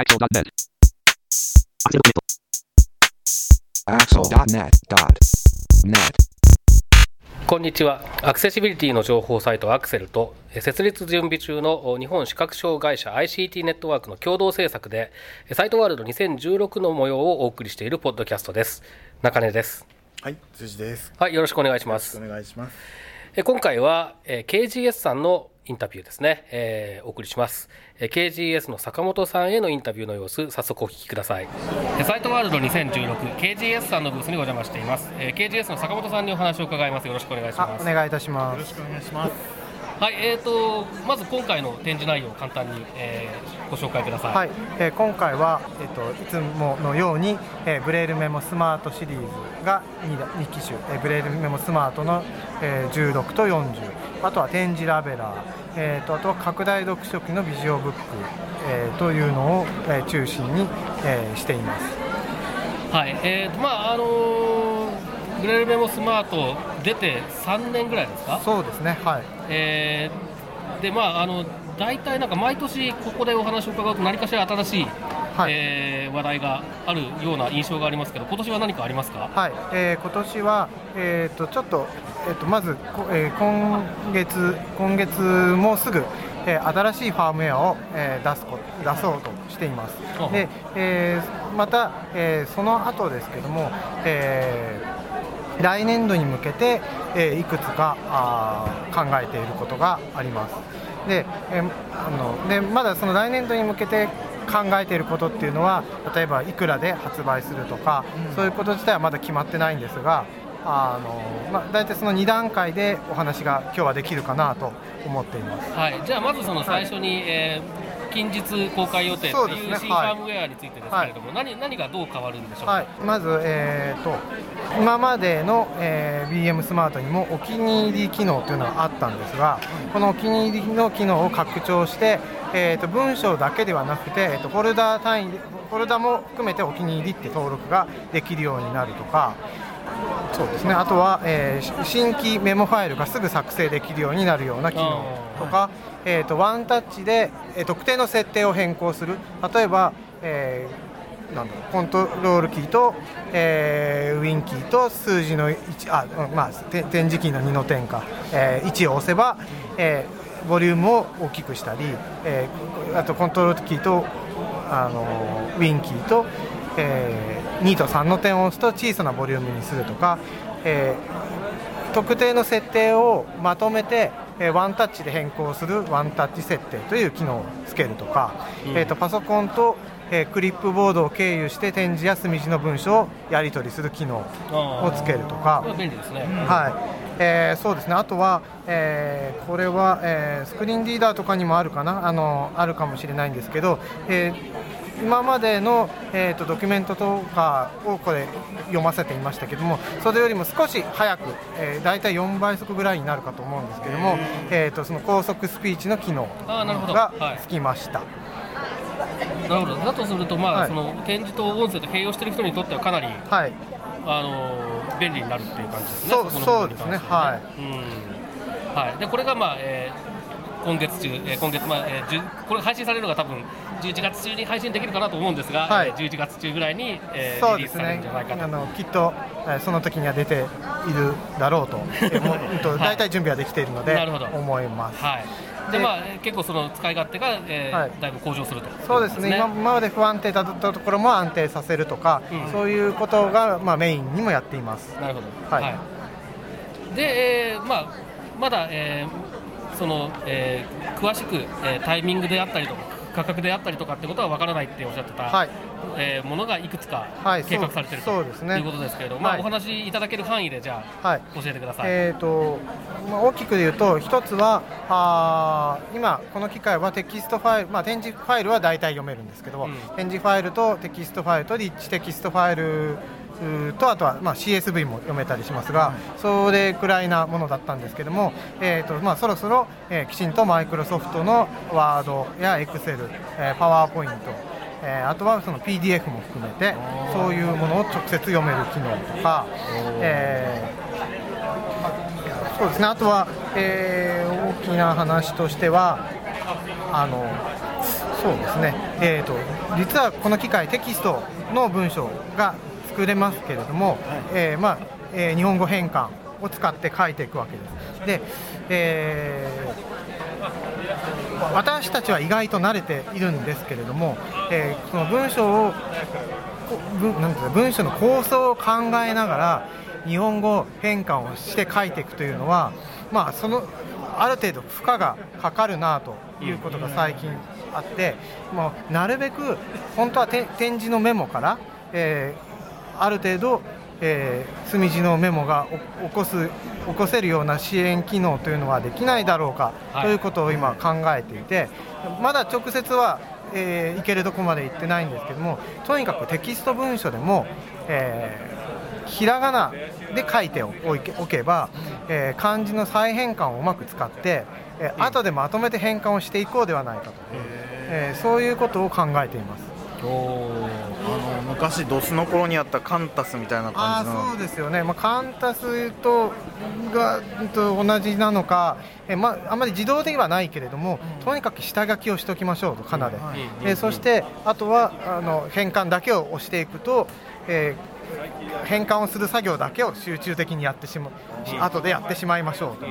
Axel.net. Axel.net.net. こんにちは。アクセシビリティの情報サイトアクセルとえ設立準備中の日本視覚障害者 ICT ネットワークの共同制作でえサイトワールド2016の模様をお送りしているポッドキャストです。中根です。はい、辻です。はい、よろしくお願いします。お願いします。え今回はえ KGS さんのインタビューですね、えーお送りします。え KGS の坂本さんへのインタビューの様子早速お聞きください。えサイトワールド 2016KGS さんのブースにお邪魔しています。え KGS の坂本さんにお話を伺います。よろしくお願いしあます。お願いいたします。よろしくお願いします。はい、えー、とまず今回の展示内容を簡単に、えーご紹介ください。はい、えー今回は、えっといつものように、えーブレイルメモスマートシリーズが 2, 2機種、えーブレイルメモスマートの、えー16と40あとは点字ラベラー、えー、とあとは拡大読書機のビジオブック、えーというのを、えー中心に、えーしています。はい、えーとまああのーグレルメモスマート出て3年ぐらいですか？そうですね、はい、えーでまああの大体なんか毎年ここでお話を伺うと何かしら新しい、はいえー話題があるような印象がありますけど、今年は何かありますか？はい、えー今年は、えー、とちょっと,、えー、とまず、こえー今月今月もうすぐ、えー新しいファームウェアを、えー出すこ出そうとしていますうん。で、えーまた、えーその後ですけども、えー来年度に向けて、えーいくつかあー考えていることがあります。で,、えーあのでまだその来年度に向けて考えていることっていうのは例えばいくらで発売するとか、そういうこと自体はまだ決まってないんですがあの、まあ、大体その2段階でお話が今日はできるかなと思っています。はい、じゃあまずその最初に、えー近日公開予定ってそうですねいう新ファームウェアについてですけれども、何何がどう変わるんでしょうか？はい、まず、えー、と今までの、えー BM スマートにもお気に入り機能というのがあったんですが、このお気に入りの機能を拡張して、えー、と文章だけではなくて、えーとフォルダ単位でフォルダも含めてお気に入りって登録ができるようになるとか。そうですね。あとは、えーし新規メモファイルがすぐ作成できるようになるような機能とか、えー、とワンタッチで、えー特定の設定を変更する。例えば、えーなんだろうコントロールキーと、えーウィンキーと数字の1あ、うんまあ、て点字キーの2の点か、えー1を押せば、えーボリュームを大きくしたり、えーあとコントロールキーとあのウィンキーと、えー2と3の点を押すと小さなボリュームにするとか、えー特定の設定をまとめて、えーワンタッチで変更するワンタッチ設定という機能をつけるとか、えー、とパソコンと、えークリップボードを経由して点字や墨字の文章をやり取りする機能をつけるとか。これは。便利ですね。はい。えーそうですね。あとは、えーこれは、えースクリーンリーダーとかにもあるかな？あのあるかもしれないんですけど、えー今までの、えー、とドキュメントとかをこれ読ませていましたけどもそれよりも少し早く、えー、大体4倍速ぐらいになるかと思うんですけども、えー、とその高速スピーチの機能がはいつきました。なるほど。だとするとまあ、はいその展示と音声と併用している人にとってはかなりはいあの便利になるっていう感じですね。そうこの部分そうですねはねうん。はい。でこれがまあ、えー今月中、えー今月まあ、えーこれ配信されるのが多分11月中に配信できるかなと思うんですが、はいえー11月中ぐらいに、えーそうですねじゃないかとあ。のきっと、えーその時には出ているだろうと、えーもう大体準備はできているので思います。はい。ででまあえー結構その使い勝手が、えーはいだいぶ向上すると。そうですね今今まで不安定だったところも安定させるとか、うんそういうことが、まあ、メインにもやっています。なるほど。はいで、えーまあまだ、えーその、えー詳しく、えータイミングであったりとか価格であったりとかってことは分からないっておっしゃってた、はい。えーものがいくつかはい計画されてるとそうそうですね。いうことですけれども、まあはい。お話しいただける範囲でじゃあはい。教えてください。えーとまあ、大きく言うと、一つはあー今、この機械はテキストファイル、まあ、点字ファイルは大体読めるんですけど、うん。点字ファイルとテキストファイルとリッチテキストファイルとあとは、まあ、CSV も読めたりしますが、それくらいなものだったんですけども、えーとまあ、そろそろ、えーきちんとマイクロソフトのワードやエクセル、えーパワーポイント、えーあとはその PDF も含めてそういうものを直接読める機能とか、えーそうですね。あとは、えー大きな話としてはあのそうですね、えー、と実はこの機械テキストの文章が作れますけれども、えーまあえー日本語変換を使って書いていくわけです。で、えー私たちは意外と慣れているんですけれども、えーその文章をこ文なんていうの文章の構想を考えながら日本語変換をして書いていくというのは、まあ、そのある程度負荷がかかるなということが最近あって、もうなるべく本当はて点字のメモから、えーある程度、えー墨字のメモがお起こす起こせるような支援機能というのはできないだろうかはい。ということを今考えていて、まだ直接は、えーいけるとこまで行ってないんですけどもとにかくテキスト文書でも、えーひらがなで書いておけおけば、えー漢字の再変換をうまく使って、えー後でまとめて変換をしていこうではないかと、えーそういうことを考えています。おー。あの昔ドスの頃にあったカンタスみたいなあ感じの。ーそうですよね、まあ、カンタスとがと同じなのか、えまあ、あまり自動ではないけれども、とにかく下書きをしておきましょうと、かなで、はいえーそしてあとはあの変換だけを押していくと、えー変換をする作業だけを集中的にやってしま後でやってしまいましょうと、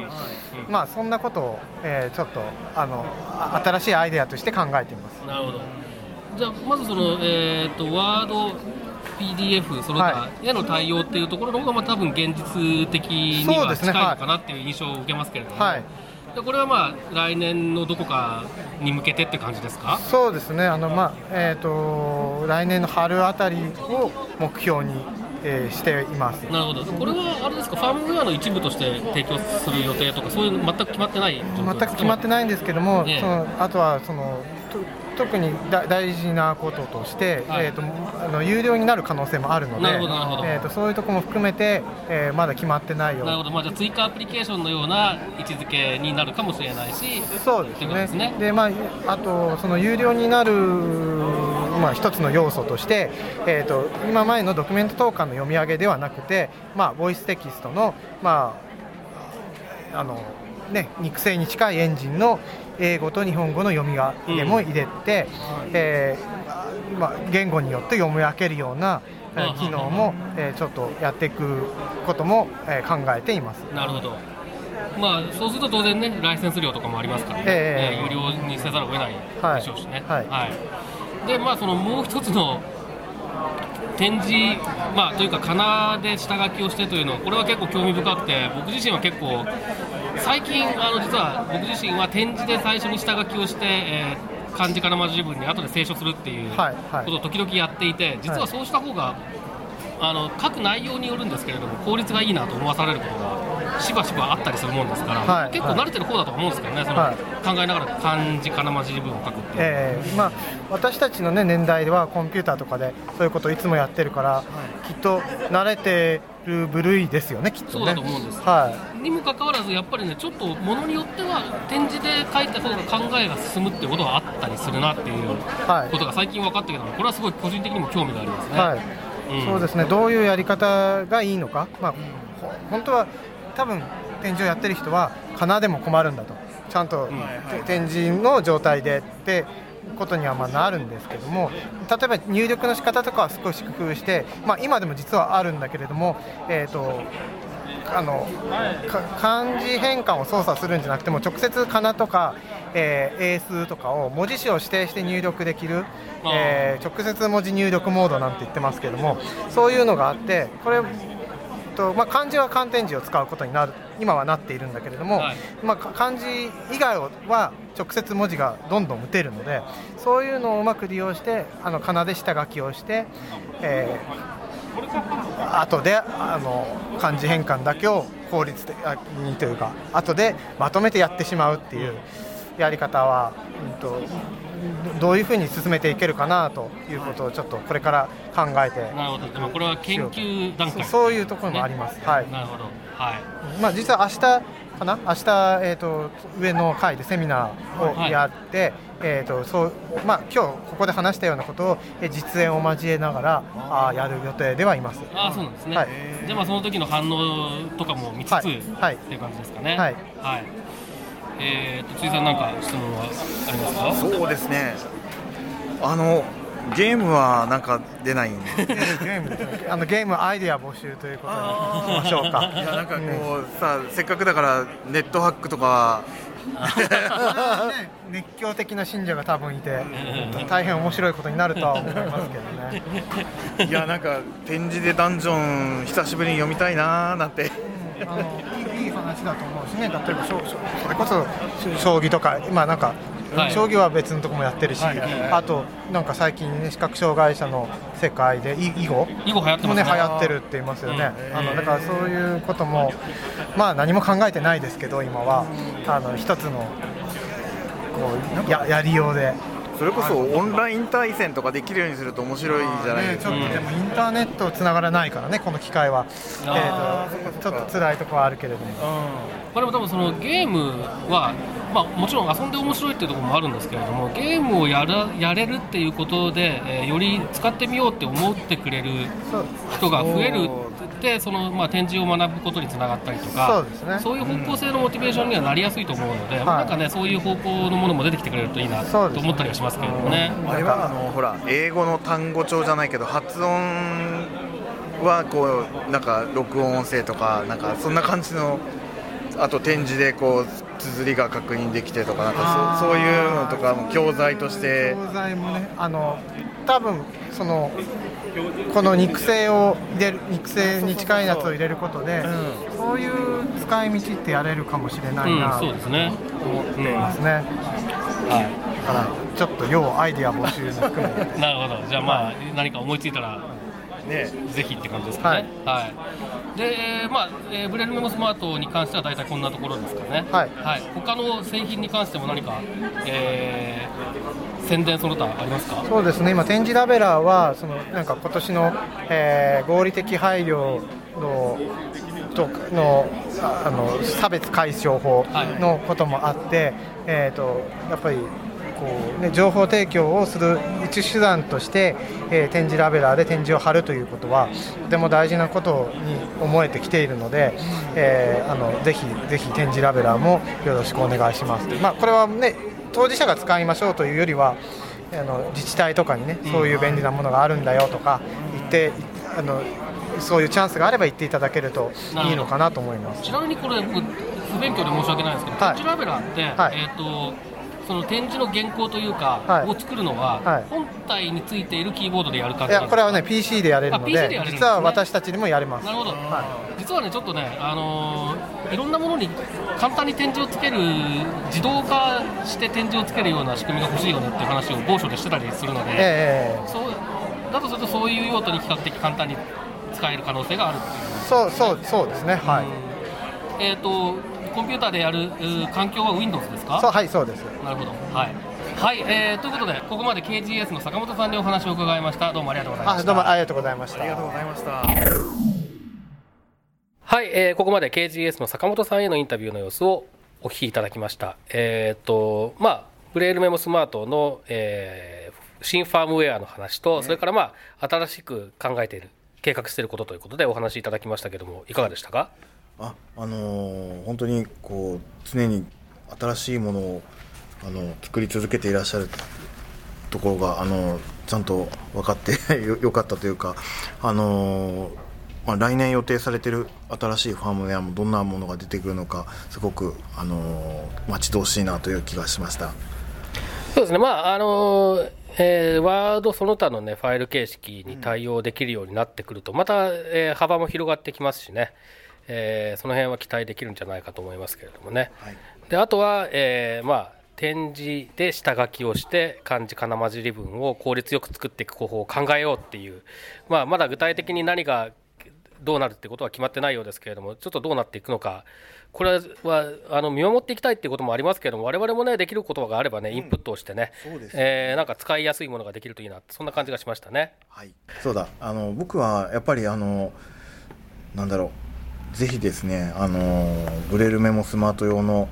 まあ、そんなことを、えーちょっとあのあ新しいアイデアとして考えています。なるほどじゃあまずその、えー、とワード PDF その他はへの対応っていうところの方がまあ多分現実的には近いのかなっていう印象を受けますけれども、はい。でこれはまあ来年のどこかに向けてって感じですか？そうですね、あのまあえー、と来年の春あたりを目標に、えーしています。なるほど。これはあれですか？ファームウェアの一部として提供する予定とかそういうの全く決まってない全く決まってないんですけども、ええ。そのあとはそのと特にだ大事なこととして、はい。えー、とあの有料になる可能性もあるのでなるほどなるほど。えー、とそういうところも含めて、えーまだ決まってないよ。うなるほど、まあ、じゃあ追加アプリケーションのような位置づけになるかもしれないしそうですということですね。まあ、あと、その有料になる、まあ、一つの要素として、えー、と今前のドキュメント投函の読み上げではなくて、まあ、ボイステキストの、まああのね、肉声に近いエンジンの英語と日本語の読み上げも入れて、えーまあ、言語によって読み分けるような、機能も、えーちょっとやっていくことも、えー考えています。なるほど。まあそうすると当然ねライセンス料とかもありますからね、えええー有料にせざるを得ないでしょうしね。はい。い。でまあそのもう一つの展示まあというかかなで下書きをしてというのはこれは結構興味深くて僕自身は結構最近あの実は僕自身は展示で最初に下書きをして、えー漢字かなまじ文に後で清書するっていうことを時々やっていて実はそうした方があの書く内容によるんですけれども効率がいいなと思わされることがしばしばあったりするもんですから、はい結構慣れてる方だと思うんですけどね、そのはい。考えながら漢字かなまじ文を書くっていう、えーまあ、私たちの、ね、年代ではコンピューターとかでそういうことをいつもやってるから、きっと慣れてる部類ですよね、きっとね。そうだと思うんです。はにもかかわらず、やっぱりね、ちょっとものによっては、展示で書いた方が考えが進むってことがあったりするなっていうはいことが最近分かったので、これはすごい個人的にも興味がありますい、ね。はいうん。そうですね、どういうやり方がいいのか、まあ、ほ本当は多分展示をやってる人は、かなでも困るんだと、ちゃんと、て展示の状態でってことにはまあなるんですけども、例えば入力の仕方とかは少し工夫して、まあ、今でも実はあるんだけれども、えーとあのか漢字変換を操作するんじゃなくても直接かなとか、えー英数とかを文字詞を指定して入力できる、えー直接文字入力モードなんて言ってますけどもそういうのがあってこれと、まあ、漢字は漢点字を使うことになる今はなっているんだけれども、はい。まあ、か漢字以外は直接文字がどんどん打てるのでそういうのをうまく利用してあのかなで下書きをして、えー後であの漢字変換だけを効率的にというか後でまとめてやってしまうっていうやり方は、うんと、どどういうふうに進めていけるかなということをちょっとこれから考えてなるほど、でもこれは研究段階、そそういうところもあります。はい。なるほど、はい、まあ、実は明日かな？明日、えー、と上の会でセミナーをやって、えーとそうまあ今日ここで話したようなことをえー実演を交えながらあーやる予定ではいます。ああ、そうなんですね、はい。でまあその時の反応とかも見つつ、はい。はい。っていう感じですかね。はいえーと辻さんなんか質問はありますか？そうですね。あのゲームはなんか出ないんで。ゲームあのゲームアイデア募集ということにしましょうかいやなんかこうさせっかくだからネットハックとか熱狂的な信者が多分いて大変面白いことになるとは思いますけどね。いやなんか展示でダンジョン久しぶりに読みたいなーなんて。あのいいいい話だと思うしね。例えばそれこそし将棋とか今なんかはい。将棋は別のとこもやってるし、はい。はい。はい。あとなんか最近ね視覚障害者の世界でい囲碁？囲碁流行ってもねますね。流行ってるって言いますよね、うんあのだからそういうこともまあ何も考えてないですけど今は。あの一つのこうややりようで。それこそオンライン対戦とかできるようにすると面白いじゃないねですか、ちょっとでもインターネットつながらないからねこの機会は、えあー。とちょっと辛いところはあるけれども。これも多分そのゲームは、まあ、もちろん遊んで面白いっていうところもあるんですけれどもゲームをやらやれるっていうことで、えーより使ってみようって思ってくれる人が増えるでその、まあ、展示を学ぶことにつながったりとかそうですね。そういう方向性のモチベーションにはなりやすいと思うので、まあなんかね、そういう方向のものも出てきてくれるといいなと思ったりはしますけれどもね。あれはあのほら英語の単語帳じゃないけど発音はこうなんか録音音声とかなんかそんな感じのあと展示でこう綴りが確認できてとかなんかそそういうのとかも教材として。教材もねあの多分そのこの肉声を入れる肉声に近いやつを入れることで、そういう使い道ってやれるかもしれないなうん、と思そうですね。っていますね、はだからちょっと要アイディア募集も含め なるほど。じゃあまあ、何か思いついたらねぜひって感じですかね。はい。で、えーまあ、えーブレルメモスマートに関しては大体こんなところですかね。はい他の製品に関しても何か、えー宣伝その他ありますか？そうですね今展示ラベラーはそのなんか今年の、えー合理的配慮のとのああの差別解消法のこともあって、えー、とやっぱりこう、ね、情報提供をする一手段として、えー展示ラベラーで展示を貼るということはとても大事なことに思えてきているので、えーあのぜひぜひ展示ラベラーもよろしくお願いします。まあ、これはね当事者が使いましょうというよりはあの自治体とかにねそういう便利なものがあるんだよとか言ってあのそういうチャンスがあれば言っていただけるといいのかなと思います。ちなみにこれ僕不勉強で申し訳ないんですけど、はい展示ラベラーって、はいえっ、とその展示の原稿というか、はい。を作るのは、はい。本体についているキーボードでやる感いじですかやこれはね PC でやれるのでねで実は私たちにもやれます。なるほど、は実はね、ちょっとね、あのーいろんなものに簡単に展示をつける、自動化して展示をつけるような仕組みが欲しいよねっていう話を某所でしてたりするので、ええそうだとすると、そういう用途に比較的簡単に使える可能性があるっていう。そうそうそうですね。はい、えっ、と、コンピューターでやる環境は Windows ですか？そうはいそうですなるほど。はい。はい、えーということで、ここまで KGS の坂本さんにお話を伺いました。どうもありがとうございました。あどうもありがとうございましたありがとうございましたはい、えーここまで KGS の坂本さんへのインタビューの様子をお聞きいただきました。えっ、と、まあ、ブレールメモスマートの、えー新ファームウェアの話と、それからまあ、新しく考えている、計画していることということでお話しいただきましたけども、いかがでしたか？ああのー本当にこう常に新しいものをあの作り続けていらっしゃるところがあのちゃんと分かって よかったというか、あのまあ、来年予定されている新しいファームウェアもどんなものが出てくるのかすごく、あの待ち遠しいなという気がしました。そうですね、まああのえーワードその他の、ね、ファイル形式に対応できるようになってくると、また、えー幅も広がってきますしね、えーその辺は期待できるんじゃないかと思いますけれどもね。はい。であとは、えーまあ、展示で下書きをして漢字かなまじり文を効率よく作っていく方法を考えようっていう、まあ、まだ具体的に何がどうなるってことは決まってないようですけれどもちょっとどうなっていくのかこれはあの見守っていきたいっていうこともありますけれども我々もねできることがあればねインプットをしてね、そうです。えーなんか使いやすいものができるといいなそんな感じがしましたね。はい、そうだ。あの僕はやっぱりあのなんだろうぜひですねあのブレルメモスマート用の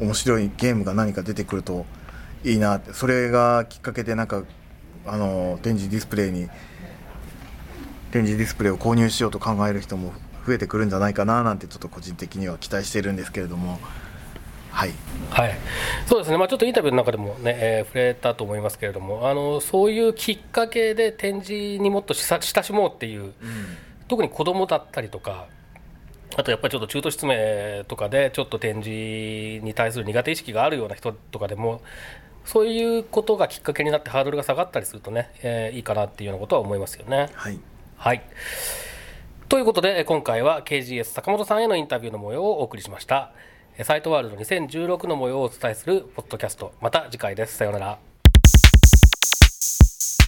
面白いゲームが何か出てくるといいなってそれがきっかけでなんかあの展示ディスプレイに展示ディスプレイを購入しようと考える人も増えてくるんじゃないかななんてちょっと個人的には期待してるんですけれども。はい。はい、そうですね、まあ、ちょっとインタビューの中でもね、えー触れたと思いますけれども、あのそういうきっかけで展示にもっと親しもうっていう、特に子供だったりとか、あとやっぱりちょっと中途失明とかで、ちょっと展示に対する苦手意識があるような人とかでも、そういうことがきっかけになって、ハードルが下がったりするとね、えーいいかなっていうようなことは思いますよね。はいはい。ということで、え今回は KGS 坂本さんへのインタビューの模様をお送りしました。えサイトワールド2016の模様をお伝えするポッドキャスト。また次回です。さようなら。